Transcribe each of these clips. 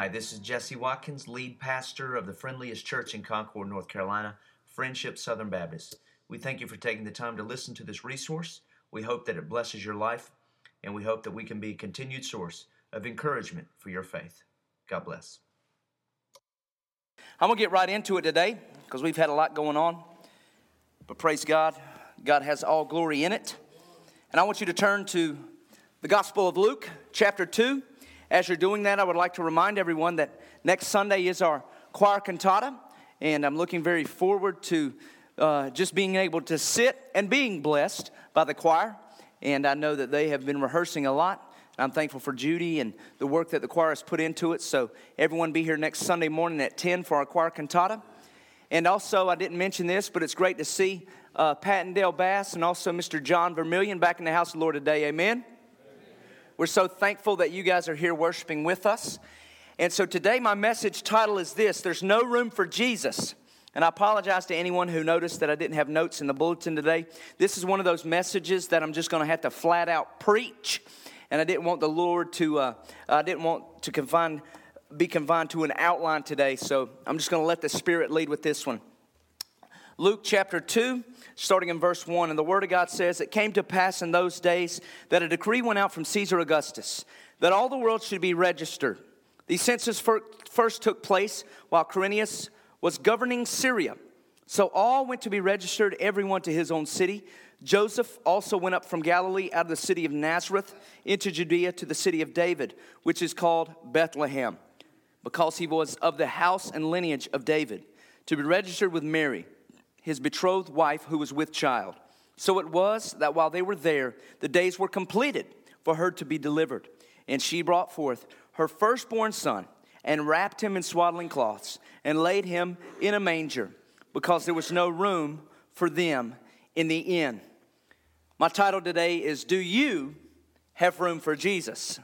Hi, this is Jesse Watkins, lead pastor of the Friendliest Church in Concord, North Carolina, Friendship Southern Baptist. We thank you for taking the time to listen to this resource. We hope that it blesses your life, and we hope that we can be a continued source of encouragement for your faith. God bless. I'm going to get right into it today because we've had a lot going on. But praise God, God has all glory in it. And I want you to turn to the Gospel of Luke, chapter 2. As you're doing that, I would like to remind everyone that next Sunday is our choir cantata, and I'm looking very forward to uh, just being able to sit and being blessed by the choir. And I know that they have been rehearsing a lot. I'm thankful for Judy and the work that the choir has put into it. So, everyone be here next Sunday morning at 10 for our choir cantata. And also, I didn't mention this, but it's great to see uh, Pat and Dale Bass and also Mr. John Vermillion back in the house of the Lord today. Amen. We're so thankful that you guys are here worshiping with us. And so today, my message title is this There's no room for Jesus. And I apologize to anyone who noticed that I didn't have notes in the bulletin today. This is one of those messages that I'm just going to have to flat out preach. And I didn't want the Lord to, uh, I didn't want to confine, be confined to an outline today. So I'm just going to let the Spirit lead with this one. Luke chapter 2, starting in verse 1. And the Word of God says, It came to pass in those days that a decree went out from Caesar Augustus that all the world should be registered. The census first took place while Quirinius was governing Syria. So all went to be registered, everyone to his own city. Joseph also went up from Galilee out of the city of Nazareth into Judea to the city of David, which is called Bethlehem, because he was of the house and lineage of David, to be registered with Mary his betrothed wife who was with child. So it was that while they were there, the days were completed for her to be delivered. And she brought forth her firstborn son and wrapped him in swaddling cloths and laid him in a manger because there was no room for them in the inn. My title today is Do You Have Room for Jesus?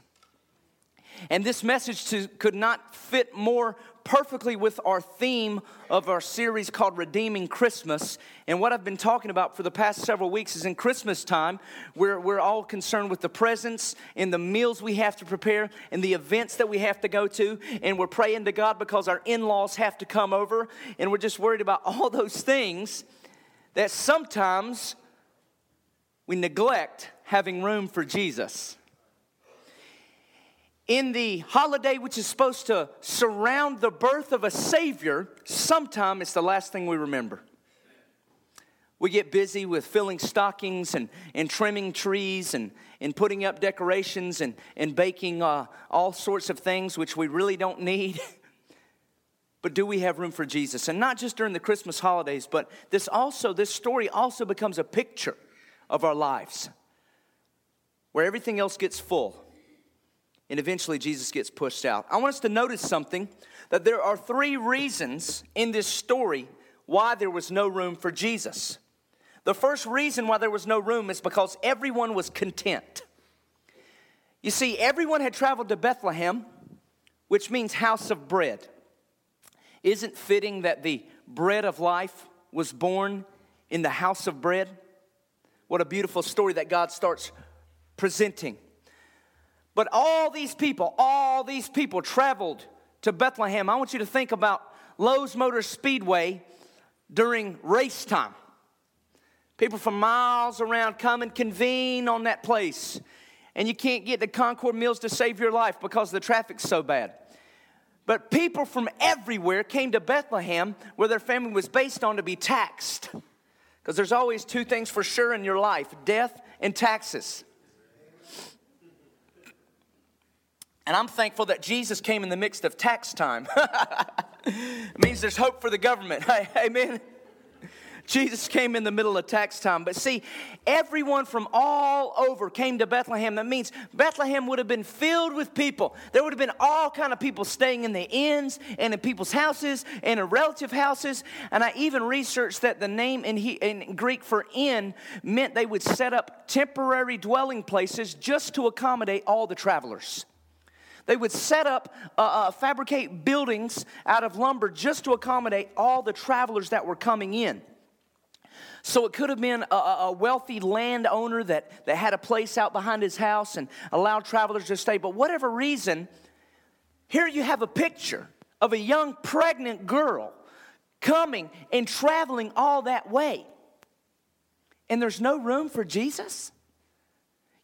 And this message to, could not fit more perfectly with our theme of our series called Redeeming Christmas. And what I've been talking about for the past several weeks is in Christmas time, we're, we're all concerned with the presents and the meals we have to prepare and the events that we have to go to. And we're praying to God because our in laws have to come over. And we're just worried about all those things that sometimes we neglect having room for Jesus in the holiday, which is supposed to surround the birth of a Savior, sometime it's the last thing we remember. We get busy with filling stockings and, and trimming trees and, and putting up decorations and, and baking uh, all sorts of things which we really don't need. but do we have room for Jesus? And not just during the Christmas holidays, but this also, this story also becomes a picture of our lives where everything else gets full and eventually Jesus gets pushed out. I want us to notice something that there are three reasons in this story why there was no room for Jesus. The first reason why there was no room is because everyone was content. You see, everyone had traveled to Bethlehem, which means house of bread. Isn't fitting that the bread of life was born in the house of bread? What a beautiful story that God starts presenting. But all these people, all these people traveled to Bethlehem. I want you to think about Lowe's Motor Speedway during race time. People from miles around come and convene on that place. And you can't get the Concord Mills to save your life because the traffic's so bad. But people from everywhere came to Bethlehem where their family was based on to be taxed. Because there's always two things for sure in your life death and taxes. And I'm thankful that Jesus came in the midst of tax time. it means there's hope for the government. Amen. Jesus came in the middle of tax time. But see, everyone from all over came to Bethlehem. That means Bethlehem would have been filled with people. There would have been all kind of people staying in the inns and in people's houses and in relative houses. And I even researched that the name in, he, in Greek for inn meant they would set up temporary dwelling places just to accommodate all the travelers. They would set up, uh, uh, fabricate buildings out of lumber just to accommodate all the travelers that were coming in. So it could have been a, a, wealthy landowner that, that had a place out behind his house and allowed travelers to stay. But whatever reason, Here you have a picture of a young pregnant girl coming and traveling all that way. And there's no room for Jesus?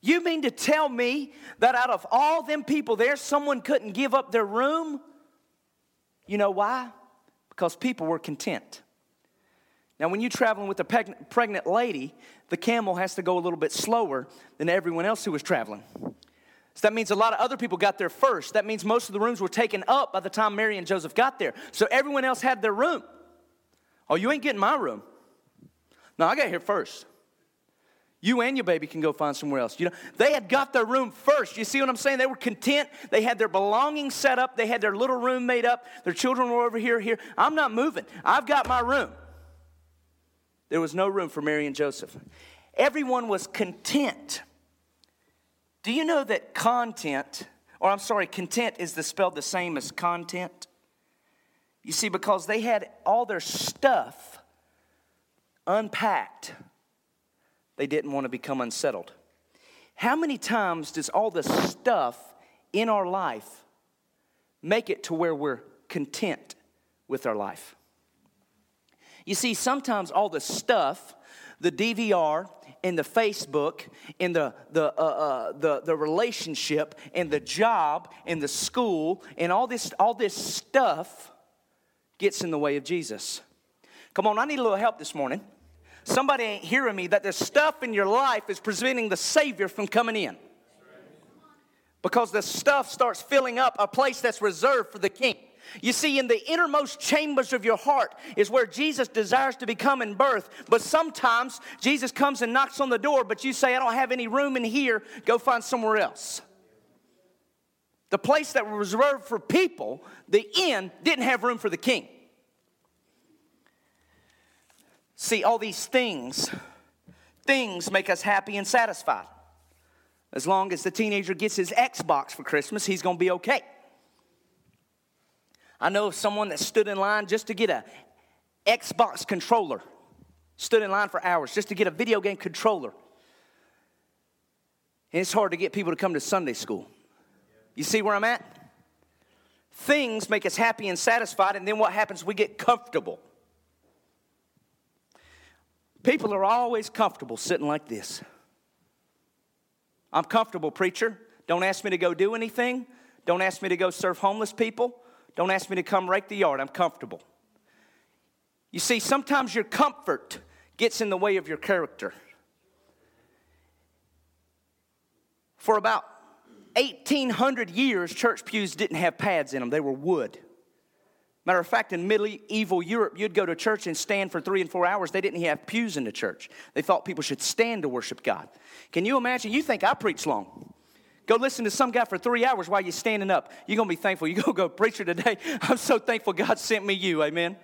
You mean to tell me that out of all them people there, someone couldn't give up their room? You know why? Because people were content. Now, when you're traveling with a pregnant lady, the camel has to go a little bit slower than everyone else who was traveling. So that means a lot of other people got there first. That means most of the rooms were taken up by the time Mary and Joseph got there. So everyone else had their room. Oh, you ain't getting my room. No, I got here first. You and your baby can go find somewhere else. You know, they had got their room first. You see what I'm saying? They were content. They had their belongings set up. They had their little room made up. Their children were over here, here. I'm not moving. I've got my room. There was no room for Mary and Joseph. Everyone was content. Do you know that content, or I'm sorry, content is the spelled the same as content? You see, because they had all their stuff unpacked, they didn't want to become unsettled. How many times does all the stuff in our life make it to where we're content with our life? You see, sometimes all the stuff, the DVR and the Facebook and the, the, uh, uh, the, the relationship and the job and the school and all this, all this stuff gets in the way of Jesus. Come on, I need a little help this morning. Somebody ain't hearing me that there's stuff in your life is preventing the Savior from coming in. Because the stuff starts filling up a place that's reserved for the King. You see, in the innermost chambers of your heart is where Jesus desires to become in birth. But sometimes Jesus comes and knocks on the door, but you say, I don't have any room in here, go find somewhere else. The place that was reserved for people, the inn, didn't have room for the king. See, all these things, things make us happy and satisfied. As long as the teenager gets his Xbox for Christmas, he's gonna be okay. I know someone that stood in line just to get a Xbox controller. Stood in line for hours just to get a video game controller. And it's hard to get people to come to Sunday school. You see where I'm at? Things make us happy and satisfied, and then what happens? We get comfortable. People are always comfortable sitting like this. I'm comfortable, preacher. Don't ask me to go do anything. Don't ask me to go serve homeless people. Don't ask me to come rake the yard. I'm comfortable. You see, sometimes your comfort gets in the way of your character. For about 1800 years, church pews didn't have pads in them, they were wood. Matter of fact, in medieval Europe, you'd go to church and stand for three and four hours. They didn't have pews in the church. They thought people should stand to worship God. Can you imagine? You think I preach long. Go listen to some guy for three hours while you're standing up. You're going to be thankful. You're going to go, Preacher, today, I'm so thankful God sent me you. Amen.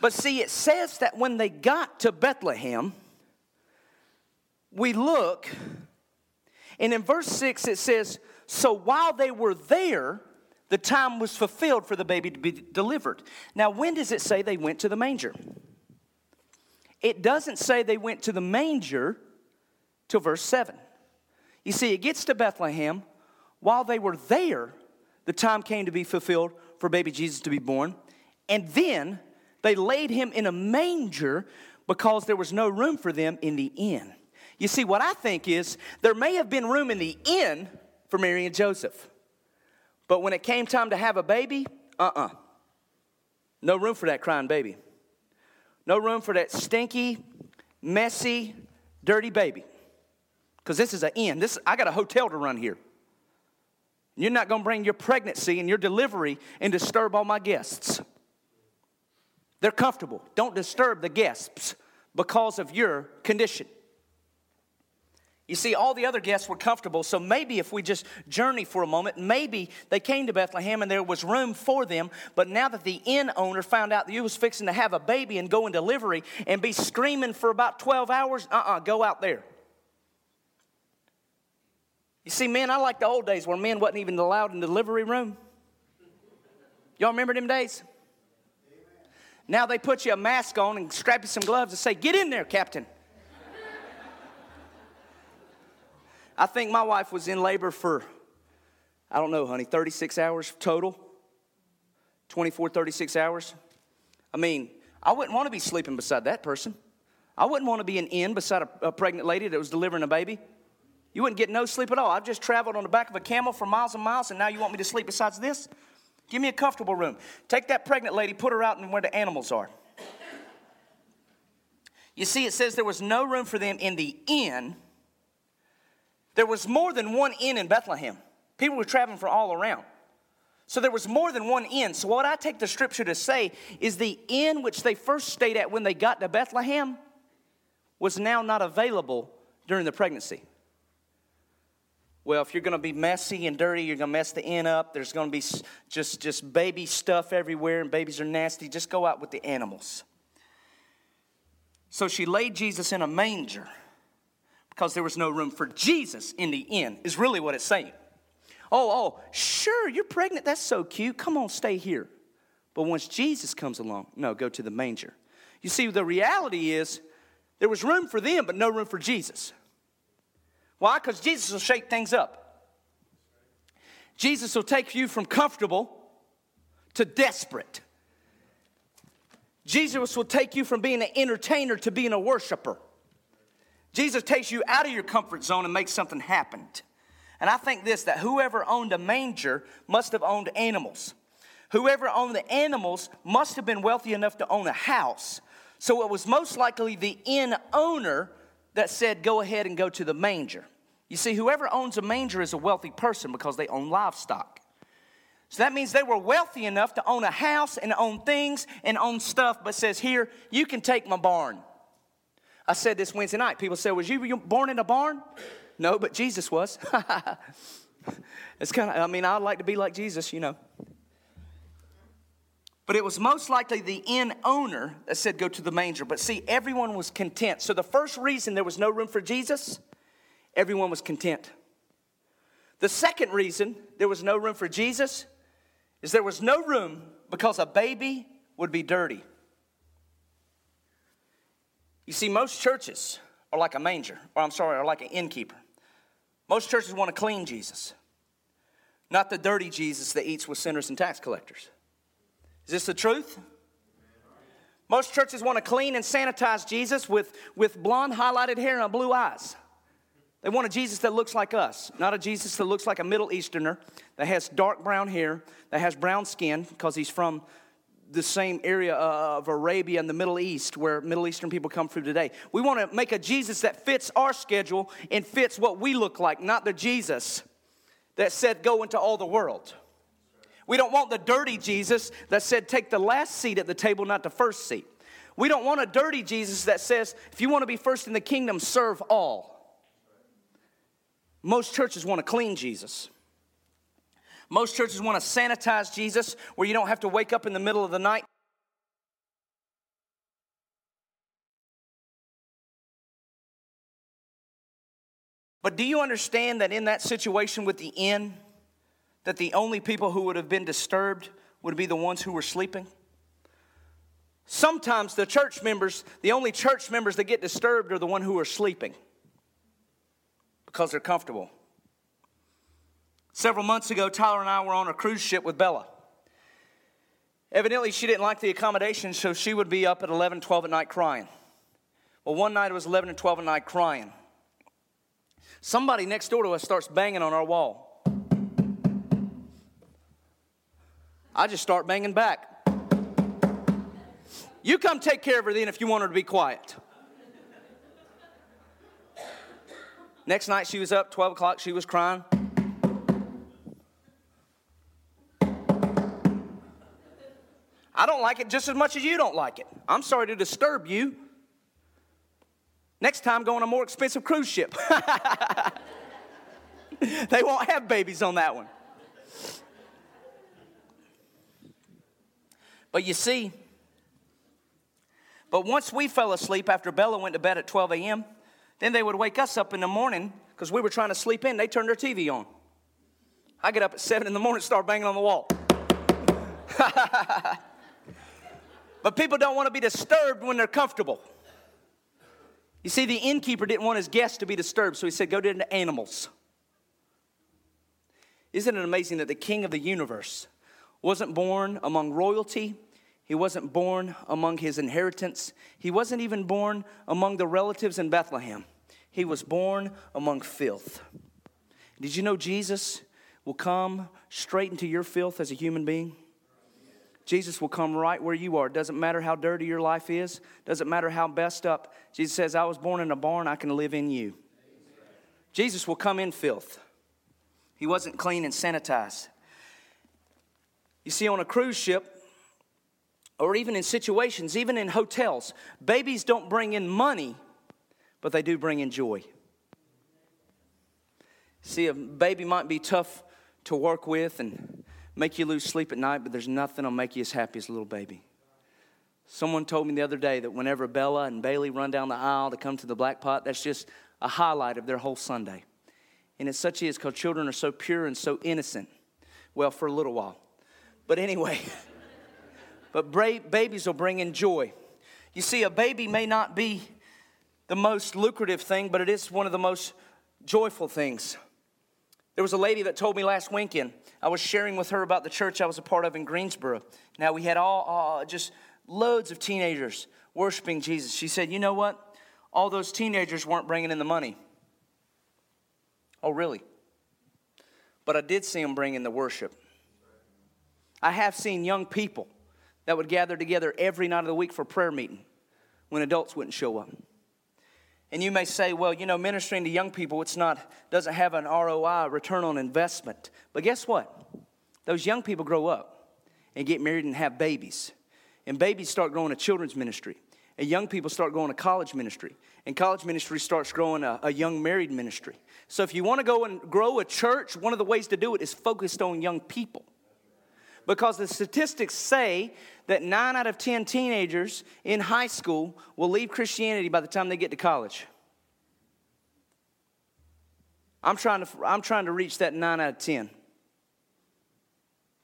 But see, it says that when they got to Bethlehem, we look, and in verse 6 it says, So while they were there, the time was fulfilled for the baby to be delivered. Now, when does it say they went to the manger? It doesn't say they went to the manger till verse 7. You see, it gets to Bethlehem. While they were there, the time came to be fulfilled for baby Jesus to be born. And then they laid him in a manger because there was no room for them in the inn. You see, what I think is there may have been room in the inn for Mary and Joseph. But when it came time to have a baby, uh uh-uh. uh. No room for that crying baby. No room for that stinky, messy, dirty baby because this is an inn. This, I got a hotel to run here. You're not going to bring your pregnancy and your delivery and disturb all my guests. They're comfortable. Don't disturb the guests because of your condition. You see, all the other guests were comfortable, so maybe if we just journey for a moment, maybe they came to Bethlehem and there was room for them. But now that the inn owner found out that you was fixing to have a baby and go in delivery and be screaming for about 12 hours, uh uh-uh, uh, go out there. You see, men, I like the old days where men wasn't even allowed in the delivery room. Y'all remember them days? Now they put you a mask on and strap you some gloves and say, Get in there, Captain. I think my wife was in labor for, I don't know, honey, 36 hours total. 24, 36 hours. I mean, I wouldn't want to be sleeping beside that person. I wouldn't want to be an inn beside a, a pregnant lady that was delivering a baby. You wouldn't get no sleep at all. I've just traveled on the back of a camel for miles and miles, and now you want me to sleep besides this? Give me a comfortable room. Take that pregnant lady, put her out in where the animals are. You see, it says there was no room for them in the inn. There was more than one inn in Bethlehem. People were traveling from all around. So there was more than one inn. So, what I take the scripture to say is the inn which they first stayed at when they got to Bethlehem was now not available during the pregnancy. Well, if you're going to be messy and dirty, you're going to mess the inn up. There's going to be just, just baby stuff everywhere, and babies are nasty. Just go out with the animals. So she laid Jesus in a manger because there was no room for Jesus in the inn, is really what it's saying. Oh, oh, sure, you're pregnant. That's so cute. Come on, stay here. But once Jesus comes along, no, go to the manger. You see, the reality is there was room for them, but no room for Jesus. Why? Because Jesus will shake things up. Jesus will take you from comfortable to desperate. Jesus will take you from being an entertainer to being a worshiper. Jesus takes you out of your comfort zone and makes something happen. And I think this that whoever owned a manger must have owned animals. Whoever owned the animals must have been wealthy enough to own a house. So it was most likely the inn owner that said, Go ahead and go to the manger. You see, whoever owns a manger is a wealthy person because they own livestock. So that means they were wealthy enough to own a house and own things and own stuff, but says, Here, you can take my barn. I said this Wednesday night. People said, Was you born in a barn? No, but Jesus was. it's kind of, I mean, I'd like to be like Jesus, you know. But it was most likely the inn owner that said, Go to the manger. But see, everyone was content. So the first reason there was no room for Jesus, everyone was content. The second reason there was no room for Jesus is there was no room because a baby would be dirty. You see, most churches are like a manger, or I'm sorry, are like an innkeeper. Most churches want to clean Jesus, not the dirty Jesus that eats with sinners and tax collectors. Is this the truth? Most churches want to clean and sanitize Jesus with, with blonde highlighted hair and blue eyes. They want a Jesus that looks like us, not a Jesus that looks like a Middle Easterner, that has dark brown hair, that has brown skin because he's from the same area of Arabia and the Middle East where Middle Eastern people come from today. We want to make a Jesus that fits our schedule and fits what we look like, not the Jesus that said, Go into all the world. We don't want the dirty Jesus that said, Take the last seat at the table, not the first seat. We don't want a dirty Jesus that says, If you want to be first in the kingdom, serve all. Most churches want to clean Jesus. Most churches want to sanitize Jesus where you don't have to wake up in the middle of the night. But do you understand that in that situation with the inn, that the only people who would have been disturbed would be the ones who were sleeping? Sometimes the church members, the only church members that get disturbed are the one who are sleeping because they're comfortable. Several months ago, Tyler and I were on a cruise ship with Bella. Evidently, she didn't like the accommodation, so she would be up at 11, 12 at night crying. Well, one night it was 11 and 12 at night crying. Somebody next door to us starts banging on our wall. I just start banging back. You come take care of her then if you want her to be quiet. Next night she was up, 12 o'clock, she was crying. I don't like it just as much as you don't like it. I'm sorry to disturb you. Next time, go on a more expensive cruise ship. they won't have babies on that one. But you see, but once we fell asleep after Bella went to bed at 12 a.m., then they would wake us up in the morning because we were trying to sleep in. They turned their TV on. I get up at 7 in the morning start banging on the wall. But people don't want to be disturbed when they're comfortable. You see, the innkeeper didn't want his guests to be disturbed, so he said, Go to the animals. Isn't it amazing that the king of the universe wasn't born among royalty? He wasn't born among his inheritance. He wasn't even born among the relatives in Bethlehem. He was born among filth. Did you know Jesus will come straight into your filth as a human being? Jesus will come right where you are. It Doesn't matter how dirty your life is, doesn't matter how messed up. Jesus says, I was born in a barn, I can live in you. Jesus will come in filth. He wasn't clean and sanitized. You see, on a cruise ship, or even in situations, even in hotels, babies don't bring in money, but they do bring in joy. See, a baby might be tough to work with and make you lose sleep at night, but there's nothing that'll make you as happy as a little baby. Someone told me the other day that whenever Bella and Bailey run down the aisle to come to the black pot, that's just a highlight of their whole Sunday. And it such is because children are so pure and so innocent. Well, for a little while. But anyway, but babies will bring in joy. You see, a baby may not be the most lucrative thing, but it is one of the most joyful things. There was a lady that told me last weekend, I was sharing with her about the church I was a part of in Greensboro. Now, we had all just loads of teenagers worshiping Jesus. She said, You know what? All those teenagers weren't bringing in the money. Oh, really? But I did see them bring in the worship. I have seen young people that would gather together every night of the week for prayer meeting when adults wouldn't show up. And you may say, well, you know, ministering to young people, it's not, doesn't have an ROI, return on investment. But guess what? Those young people grow up and get married and have babies. And babies start growing a children's ministry. And young people start going to college ministry. And college ministry starts growing a, a young married ministry. So if you want to go and grow a church, one of the ways to do it is focused on young people. Because the statistics say that nine out of 10 teenagers in high school will leave Christianity by the time they get to college. I'm trying to, I'm trying to reach that nine out of 10.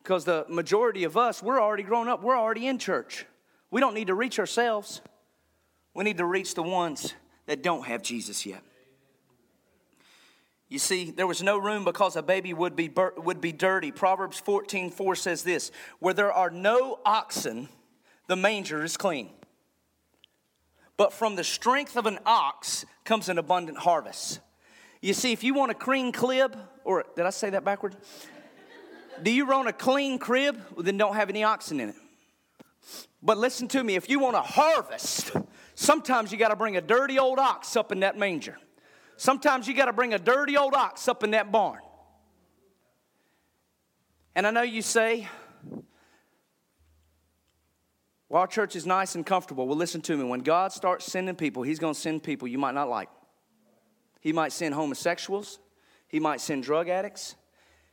Because the majority of us, we're already grown up, we're already in church. We don't need to reach ourselves, we need to reach the ones that don't have Jesus yet. You see, there was no room because a baby would be, would be dirty. Proverbs 14 4 says this Where there are no oxen, the manger is clean. But from the strength of an ox comes an abundant harvest. You see, if you want a clean crib, or did I say that backward? Do you want a clean crib? Well, then don't have any oxen in it. But listen to me, if you want a harvest, sometimes you got to bring a dirty old ox up in that manger. Sometimes you got to bring a dirty old ox up in that barn. And I know you say, well, our church is nice and comfortable. Well, listen to me. When God starts sending people, He's going to send people you might not like. He might send homosexuals, He might send drug addicts,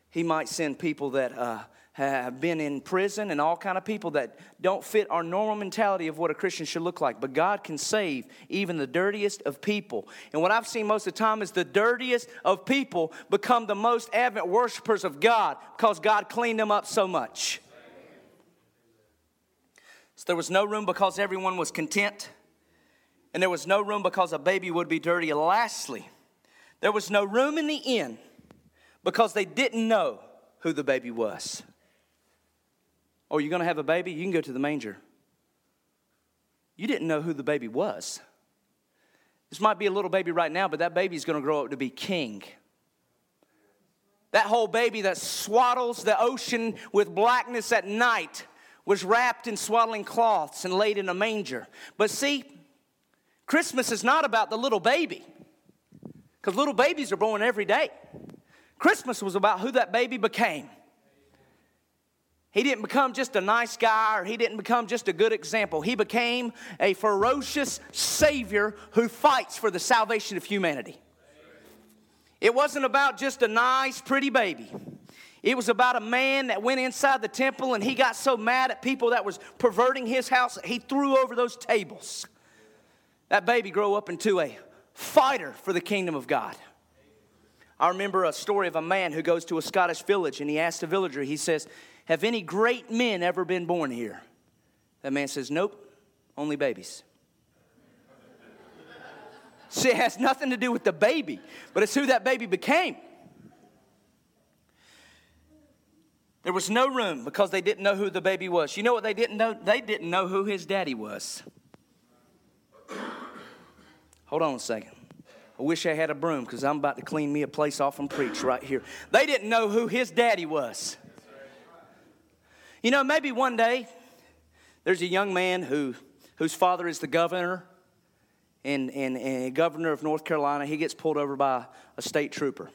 He might send people that uh, have been in prison and all kind of people that don't fit our normal mentality of what a christian should look like. But god can save even the dirtiest of people. And what i've seen most of the time is the dirtiest of people become the most avid worshipers of god because god cleaned them up so much. So there was no room because everyone was content and there was no room because a baby would be dirty. Lastly there was no room in the inn because they didn't know who the baby was Oh, you're going to have a baby? You can go to the manger. You didn't know who the baby was. This might be a little baby right now, but that baby is going to grow up to be king. That whole baby that swaddles the ocean with blackness at night was wrapped in swaddling cloths and laid in a manger. But see, Christmas is not about the little baby, because little babies are born every day. Christmas was about who that baby became. He didn't become just a nice guy or he didn't become just a good example. He became a ferocious Savior who fights for the salvation of humanity. It wasn't about just a nice, pretty baby. It was about a man that went inside the temple and he got so mad at people that was perverting his house that he threw over those tables. That baby grew up into a fighter for the kingdom of God. I remember a story of a man who goes to a Scottish village and he asks a villager, he says, have any great men ever been born here? That man says, Nope, only babies. See, it has nothing to do with the baby, but it's who that baby became. There was no room because they didn't know who the baby was. You know what they didn't know? They didn't know who his daddy was. Hold on a second. I wish I had a broom because I'm about to clean me a place off and preach right here. They didn't know who his daddy was. You know, maybe one day there's a young man who, whose father is the governor and, and, and governor of North Carolina. He gets pulled over by a state trooper.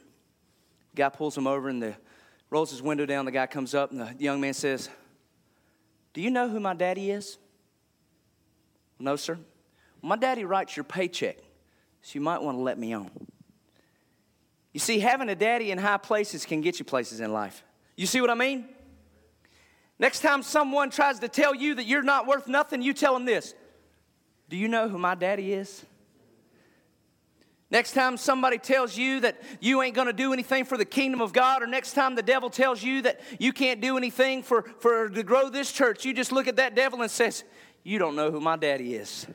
The guy pulls him over and the, rolls his window down. The guy comes up and the young man says, Do you know who my daddy is? No, sir. My daddy writes your paycheck, so you might want to let me on. You see, having a daddy in high places can get you places in life. You see what I mean? Next time someone tries to tell you that you're not worth nothing, you tell them this Do you know who my daddy is? Next time somebody tells you that you ain't gonna do anything for the kingdom of God, or next time the devil tells you that you can't do anything for, for to grow this church, you just look at that devil and says, You don't know who my daddy is.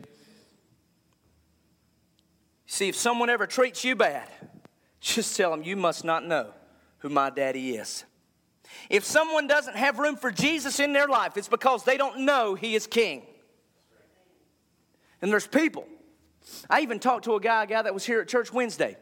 See, if someone ever treats you bad, just tell them you must not know who my daddy is. If someone doesn't have room for Jesus in their life, it's because they don't know he is king. And there's people. I even talked to a guy, a guy that was here at church Wednesday.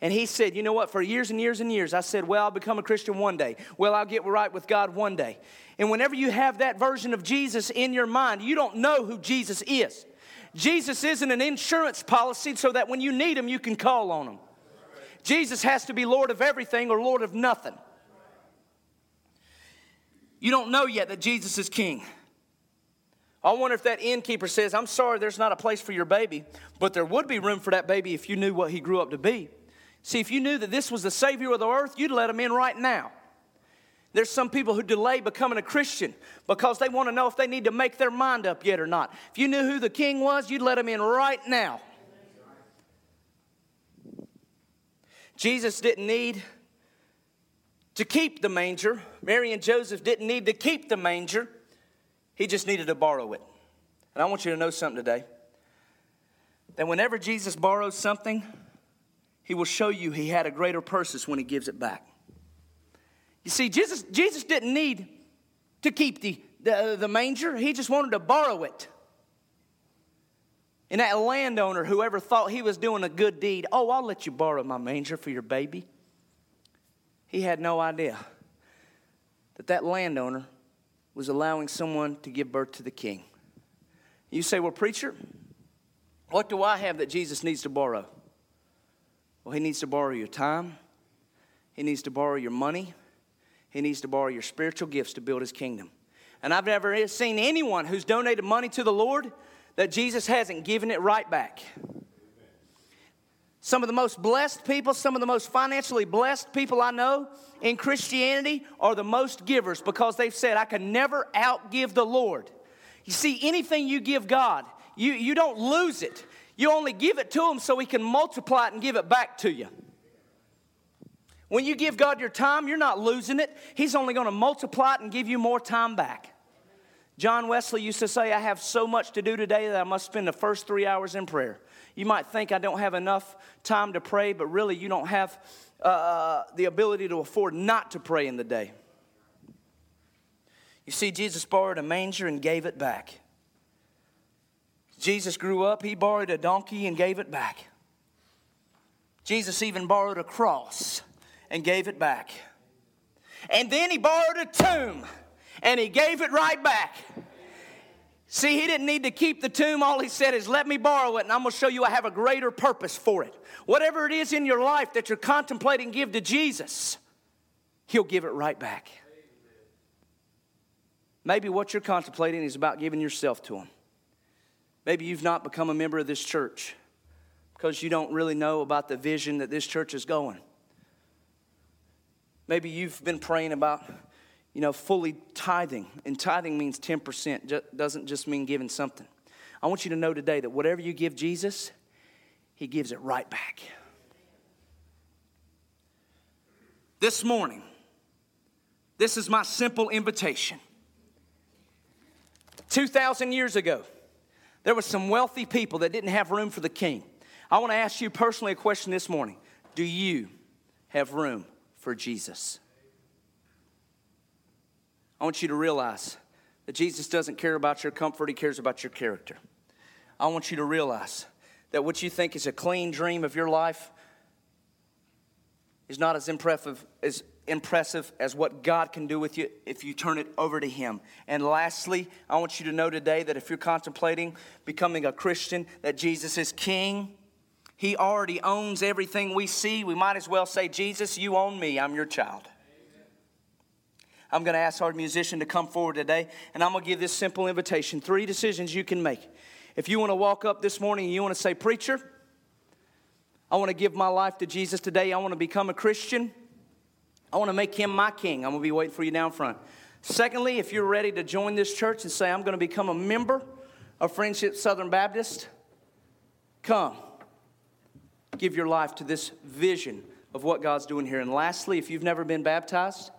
And he said, You know what? For years and years and years, I said, Well, I'll become a Christian one day. Well, I'll get right with God one day. And whenever you have that version of Jesus in your mind, you don't know who Jesus is. Jesus isn't an insurance policy so that when you need him, you can call on him. Jesus has to be Lord of everything or Lord of nothing. You don't know yet that Jesus is king. I wonder if that innkeeper says, I'm sorry, there's not a place for your baby, but there would be room for that baby if you knew what he grew up to be. See, if you knew that this was the Savior of the earth, you'd let him in right now. There's some people who delay becoming a Christian because they want to know if they need to make their mind up yet or not. If you knew who the king was, you'd let him in right now. Jesus didn't need to keep the manger. Mary and Joseph didn't need to keep the manger, he just needed to borrow it. And I want you to know something today that whenever Jesus borrows something, he will show you he had a greater purpose when he gives it back. You see, Jesus, Jesus didn't need to keep the, the, the manger, he just wanted to borrow it. And that landowner, whoever thought he was doing a good deed, oh, I'll let you borrow my manger for your baby. He had no idea that that landowner was allowing someone to give birth to the king. You say, Well, preacher, what do I have that Jesus needs to borrow? Well, he needs to borrow your time, he needs to borrow your money, he needs to borrow your spiritual gifts to build his kingdom. And I've never seen anyone who's donated money to the Lord that Jesus hasn't given it right back. Some of the most blessed people, some of the most financially blessed people I know in Christianity are the most givers because they've said, I can never outgive the Lord. You see, anything you give God, you, you don't lose it. You only give it to Him so He can multiply it and give it back to you. When you give God your time, you're not losing it. He's only going to multiply it and give you more time back. John Wesley used to say, I have so much to do today that I must spend the first three hours in prayer. You might think I don't have enough time to pray, but really you don't have uh, the ability to afford not to pray in the day. You see, Jesus borrowed a manger and gave it back. Jesus grew up, he borrowed a donkey and gave it back. Jesus even borrowed a cross and gave it back. And then he borrowed a tomb and he gave it right back. See, he didn't need to keep the tomb. All he said is, Let me borrow it, and I'm going to show you I have a greater purpose for it. Whatever it is in your life that you're contemplating, give to Jesus, he'll give it right back. Maybe what you're contemplating is about giving yourself to him. Maybe you've not become a member of this church because you don't really know about the vision that this church is going. Maybe you've been praying about you know, fully tithing. And tithing means 10%, doesn't just mean giving something. I want you to know today that whatever you give Jesus, He gives it right back. This morning, this is my simple invitation. 2,000 years ago, there were some wealthy people that didn't have room for the king. I want to ask you personally a question this morning Do you have room for Jesus? I want you to realize that Jesus doesn't care about your comfort, He cares about your character. I want you to realize that what you think is a clean dream of your life is not as impressive as impressive as what God can do with you if you turn it over to Him. And lastly, I want you to know today that if you're contemplating becoming a Christian, that Jesus is King. He already owns everything we see. We might as well say, Jesus, you own me. I'm your child. I'm going to ask our musician to come forward today, and I'm going to give this simple invitation three decisions you can make. If you want to walk up this morning and you want to say, Preacher, I want to give my life to Jesus today, I want to become a Christian. I want to make him my king. I'm going to be waiting for you down front. Secondly, if you're ready to join this church and say, I'm going to become a member of Friendship Southern Baptist, come. Give your life to this vision of what God's doing here. And lastly, if you've never been baptized,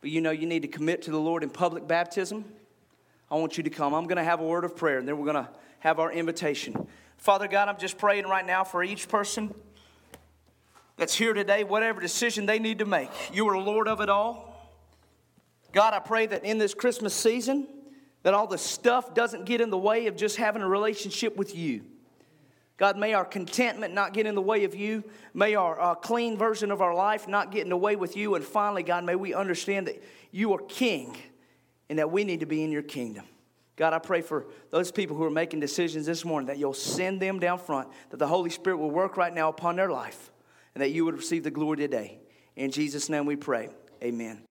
but you know you need to commit to the Lord in public baptism, I want you to come. I'm going to have a word of prayer, and then we're going to have our invitation. Father God, I'm just praying right now for each person that's here today, whatever decision they need to make. You are Lord of it all. God, I pray that in this Christmas season, that all the stuff doesn't get in the way of just having a relationship with you. God, may our contentment not get in the way of you. May our uh, clean version of our life not get in the way with you. And finally, God, may we understand that you are King and that we need to be in your kingdom. God, I pray for those people who are making decisions this morning that you'll send them down front, that the Holy Spirit will work right now upon their life and that you would receive the glory today. In Jesus' name we pray. Amen.